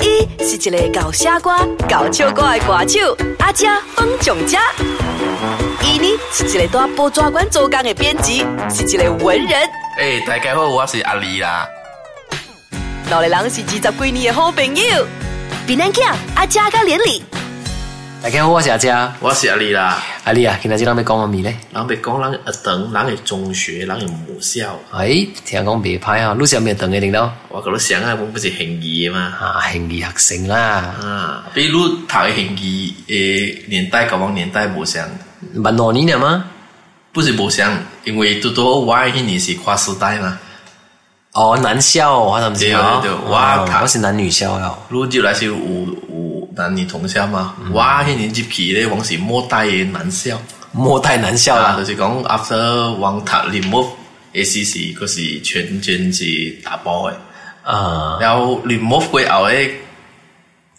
伊是一个搞傻瓜、搞笑歌的歌手，阿嘉方强嘉。伊呢是一个在报纸馆做工的编辑，是一个文人。诶，大家好，我是阿丽啦。老个人是二十几年的好朋友，闽南仔阿嘉跟连理。大家好，我是阿佳，我是阿丽啦，阿丽啊，今天日咱要讲什么咧？咱要讲咱一等，咱一中学，咱一母校？哎，听讲别拍啊，路上边等的听到？我讲路上啊，我不是平移嘛？啊，平学生啦。啊，比如谈平移诶年代，甲往年代无相，万多年了吗？不是无相，因为多多歪去年是跨时代嘛？哦，男校我讲什么？对对对，我是男女校哟。路就来是有。男女同校嘛，我一年级皮咧，往时莫大嘅男校，莫大男校啦，就是讲 after 王塔联模，诶时时嗰是全军是打波嘅，啊，有联模过后咧，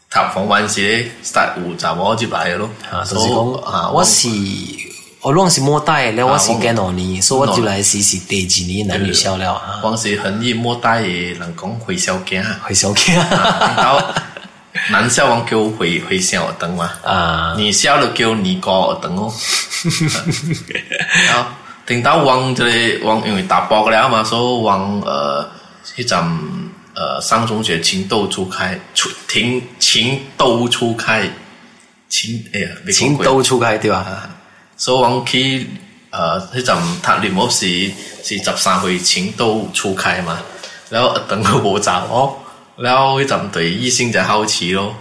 塔房玩时咧杀五闸我就败咯，所以讲，我是我拢是莫大，咧我是跟到你，所以我就来试试第几年男女校了，往是很易莫大嘅能讲会手惊，会佢惊，男笑王给我回回笑我等嘛？啊，你笑了，我你哥我等哦。好，等到王这里王因为打包了嘛，说王呃一阵呃三中学情窦初开，初情情窦初开情哎呀，情窦初开对吧？说以王去呃一阵他里不是是十三回情窦初开嘛？然后等我找哦。然后一阵对异性就好奇咯，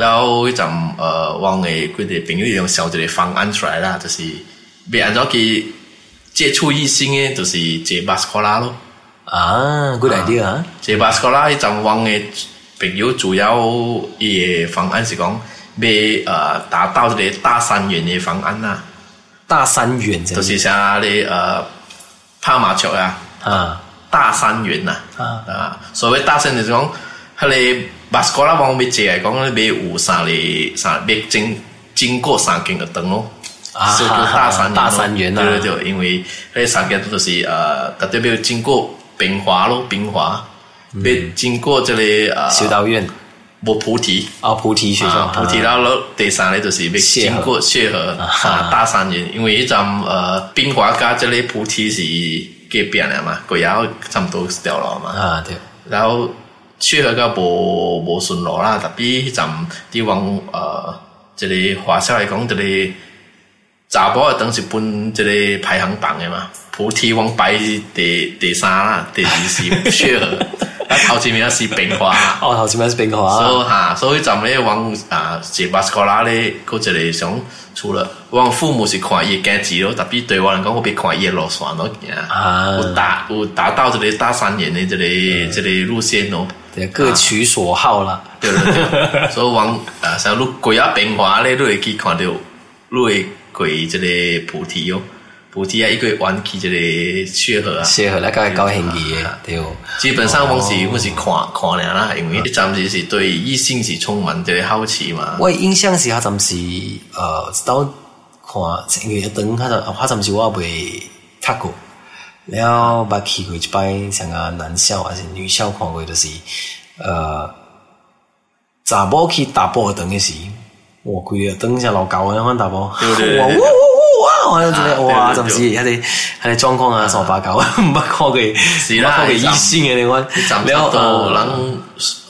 然后一阵呃，王嘅佢哋朋友用小咗啲方案出来啦，就是，未按照佢接触异性嘅，就是借巴斯科拉咯。啊，good idea 啊！借巴斯科拉一阵王嘅朋友主要嘅方案是讲，未呃达到这个大三元嘅方案啦。大三元，就是像啲呃拍麻雀啊。啊，大三元呐，啊。啊，所谓大三元就是讲。佢哋巴斯卡拉王咪解，讲讲，咪有三个，三，咪经经过三根的灯咯，就叫大山对对对，因为那三间都是啊，特别有经过平华咯，平华咪经过这里啊。修道院，我菩提啊，菩提学校，菩提嗱咯，第三咧就是咪经过谢河，大三元，因为一张呃平华加这里菩提是改变了嘛，鬼窑差不多掉了嘛。啊，对，然后。去嗰个无无顺路啦，特别站啲往呃，即係华社来讲，即係查波嘅東西，本即係排行榜的嘛。菩提王排第第三啦，第二是雪河，前面是冰花。哦，前面是冰花。所以哈，所以站咧往啊，十八斯科拉咧，搁这里想除了往父母是跨越价級咯，特别对我来讲，我比跨越路线咯，达有达到这个大三年的即係即个路线咯。各取所好啦，对不对？所以往啊，像如鬼啊变化嘞，都会去看到，都会鬼这里菩提哟，菩提啊一个弯曲这个血河啊，血河那个高兴极了，对哦。基本上我是我是看看了啦，因为暂时是对异性是充满这个好奇嘛。我印象是，他暂时呃，到看因为等他的，他暂时我未踏过。然后把去过一摆，像啊男校还是女校看过的，是呃，查包去打包等于时，我鬼了等一下老高啊，那块打包，哇呜哇哇！好像觉得哇，怎么是还得还得状况啊，啥八搞啊，没看过是啦，异性的那块，然后人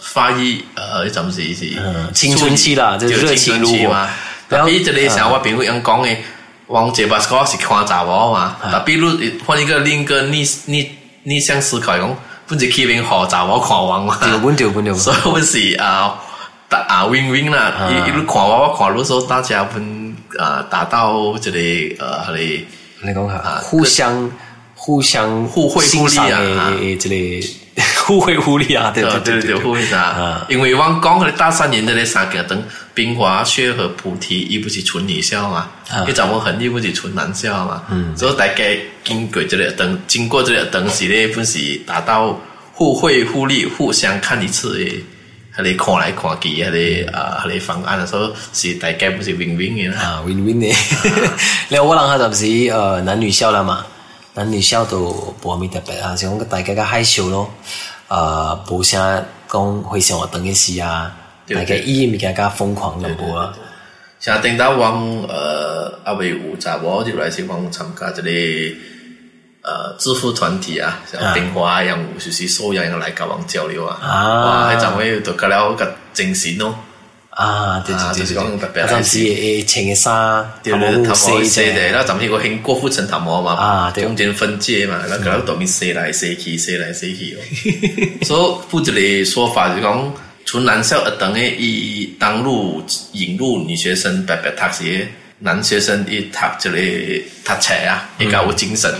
发育呃，怎么是是青春期啦，就是青春期嘛。然后一直里像我平会讲的。王杰吧，思考是看咋个嘛？啊，比如换一个另一个逆逆逆向思考，用不是批评好查某看王嘛？所以不是啊，打啊 win win 啦，一路看我，看路时候大家分啊达到这里呃，何里来讲哈？互相互相互惠互利啊，这里。互 互惠互利啊，对不对？对对互惠啊！因为往讲个大三年的那三个等，冰花雪和菩提，伊不是纯女校嘛？一找我恒利，不是纯男校嘛？所以大家经过这里，等经过这里，等时呢，不是达到互惠互利，互相看一次诶。他来看来看去，他来啊，他来方案的时候，是大概不是 win win 的啊，win win 的。那 我俩哈，咱是呃男女校了嘛？咱女小都保密特别啊，像讲们大家个害羞咯，呃，不想讲会享我东一事啊，大家伊咪更加疯狂了啊。像叮到王呃阿伟有查某就来去王参加这里呃致富团体啊，像平话一样，就是所有人来搞王交流啊，哇，还张伟都得了个精神咯。啊，对对对对。特別特色，情嘅山，唐墓石嘅，嗱前面嗰個郭郭富城唐墓啊中間分界嘛，咁佢喺对面石嚟石去，石嚟石去哦。所以，負一啲説法就講，從男校學堂嘅，以當路引路女學生，代表踏鞋，男學生一踏就嚟踏菜啊，比較有精神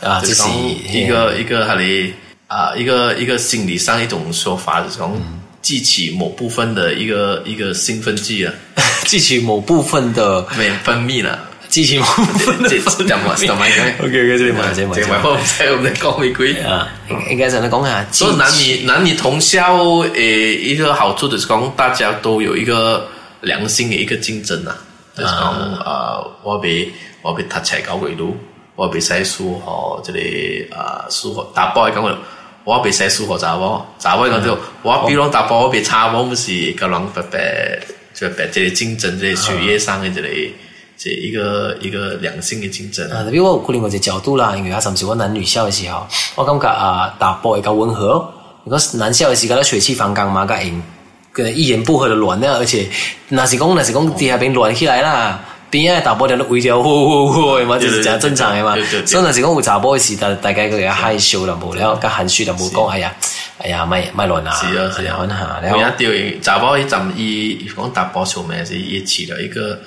嘅，就係一個一個嗰啲啊，一個一個心理上一種説法就講。激起某部分的一个一个兴奋剂啊！激 起某部分的分泌了，激起某部分的分泌。OK，o k 这里买这里买货，唔使我们讲玫瑰啊！应该怎么讲啊？所以男女男女同校诶，一个好处就是讲大家都有一个良性的一个竞争啊。就是讲啊，我比我比他才高纬度，我比赛输哦，这里啊输哦，打爆一个。我被写数学咋个？咋个讲就？我比如讲打波，我被差，我不是够冷白白，就白这里竞争，这里学业上的这里，这一个一个良性的竞争。啊，比如我可能我这角度啦，因为阿什么是我男女校的时候，我感觉啊打波会较温和，如果男校的时候，他血气方刚嘛，个因跟一言不合就乱了，而且那是讲那是讲地下边乱起来了。别人大波在那会了，呼呼呼嘛，就正常嘛。所以那是讲有打波时，大大概佫有较害羞了，无了，佮含蓄了，无讲哎呀，哎呀，卖卖乱啊。是啊，你看哈，然后掉一查波一站，伊如果打波球咩，是起了一个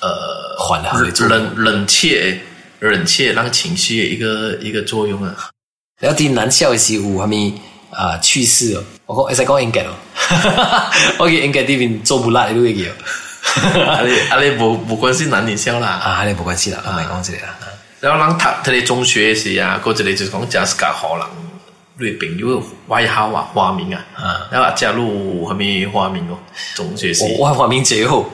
呃，冷冷冷却冷却，个情绪一个一个作用啊。然后难笑的是有舞，咪啊趣事哦，我讲，而且讲应该哦，我讲应该这边做不辣，对唔对？啊你啊你无无关心男女笑啦啊你无关系啦啊，系讲住嚟啦然后谂塔睇你中学时啊，嗰阵嚟就讲 Jessica 可能女朋友威下话花名啊，啊，然后加入系咪花名咯？中学时我花名好，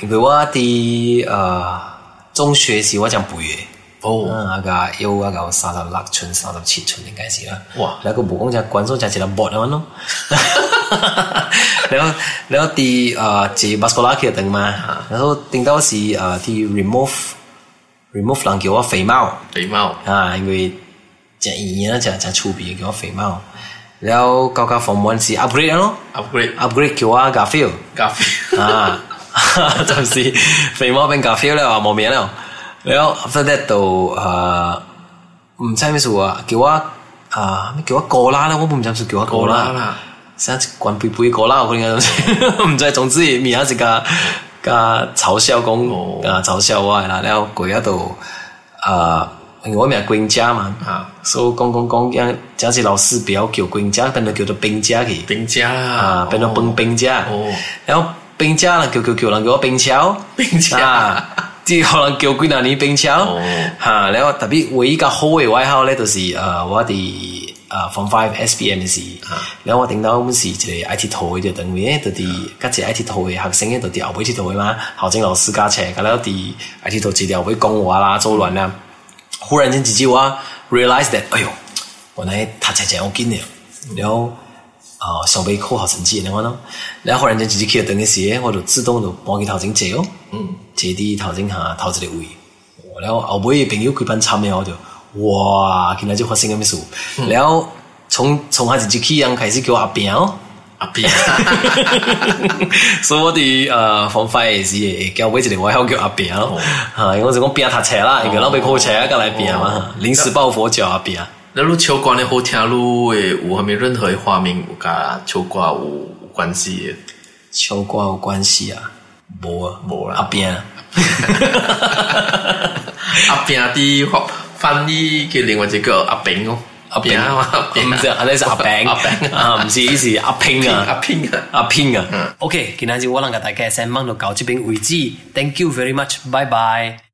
因为我啲啊中学时我净背嘅哦，啊个有啊个三十六寸、三十七寸应该是啦，哇！有个武功家观众家只能搏下咯。แล้วแล้วทีเอ่อจีบัสโคลาเคียตึงมาแล้วติงเต้าสีเอ่อที่ remove remove หลังเกี่ยวว่าฝีเมาฝีเมาอ่าเพราะจะอีเนี่ยจะจะชูบีเกี่ยวว่าฝีเมาแล้วก็ก็ฟอร์มวันสีอัพเกรดเนาะอัพเกรดอัพเกรดเกี่ยวว่ากาฟิลกาฟิลอ่าจำสีฝีเมาเป็นกาฟิลแล้วอมองเมียแล้วแล้ว after that ตัวเอ่อไม่ใช่ไม่สู้อ่ะเกี่ยวว่าอ่าไม่เกี่ยวว่าโกลาแล้วว่าผมจำสุดเกี่ยวว่าโกลา像是关闭杯口啦？可能啊，毋 知总之伊名字是甲甲嘲笑讲哦，嘲笑我啦。然后鬼遐都啊，因为我名是冰姐嘛，啊，所以讲讲讲，讲假使老师不要叫冰姐，变做叫做兵姐去，兵姐啊，变做冰兵姐然后兵姐啦，叫叫叫人叫我兵超，兵超啊，即个人叫几若年兵超哦。哈，然后特别唯一个好诶，外号咧，就是啊，我伫。啊，from five S B M 的然后我顶到嗰件一个 I T 台就等于咧，到底跟住 I T 台学生咧，到底后尾 I T 台嘛，校正老师加车，咁啦啲 I T 台资料会讲话啦，做乱啦。忽然间几句我 r e a l i z e that，哎呦，原来踏实正我紧你，然后啊想背考好成绩，你话咯，然后忽然间几去课等嘅事，我就自动就帮佢头钱借哦，嗯，借啲淘钱下，头一个位，然后后尾朋友佢班参咩我就。哇！今天就发生个咩事，然后从从下一机器人开始叫阿扁哦，阿扁，所以我的呃方法也是叫买一个外号叫阿扁哦，因为是讲扁读册啦，然后被破啊，搁来扁嘛，临时抱佛脚阿扁。那汝秋瓜咧好听，汝诶有还没任何的画面，甲秋瓜有关系？诶，秋瓜有关系啊？无啊无啦，阿扁，阿扁的话。翻译嘅另外者叫阿炳咯，阿炳啊嘛，唔知，啊，哋是阿炳，阿炳啊，唔是，是 阿拼啊，阿拼啊，阿拼啊。OK，今日就我能够大家先，望到到即边为止。Thank you very much，拜拜。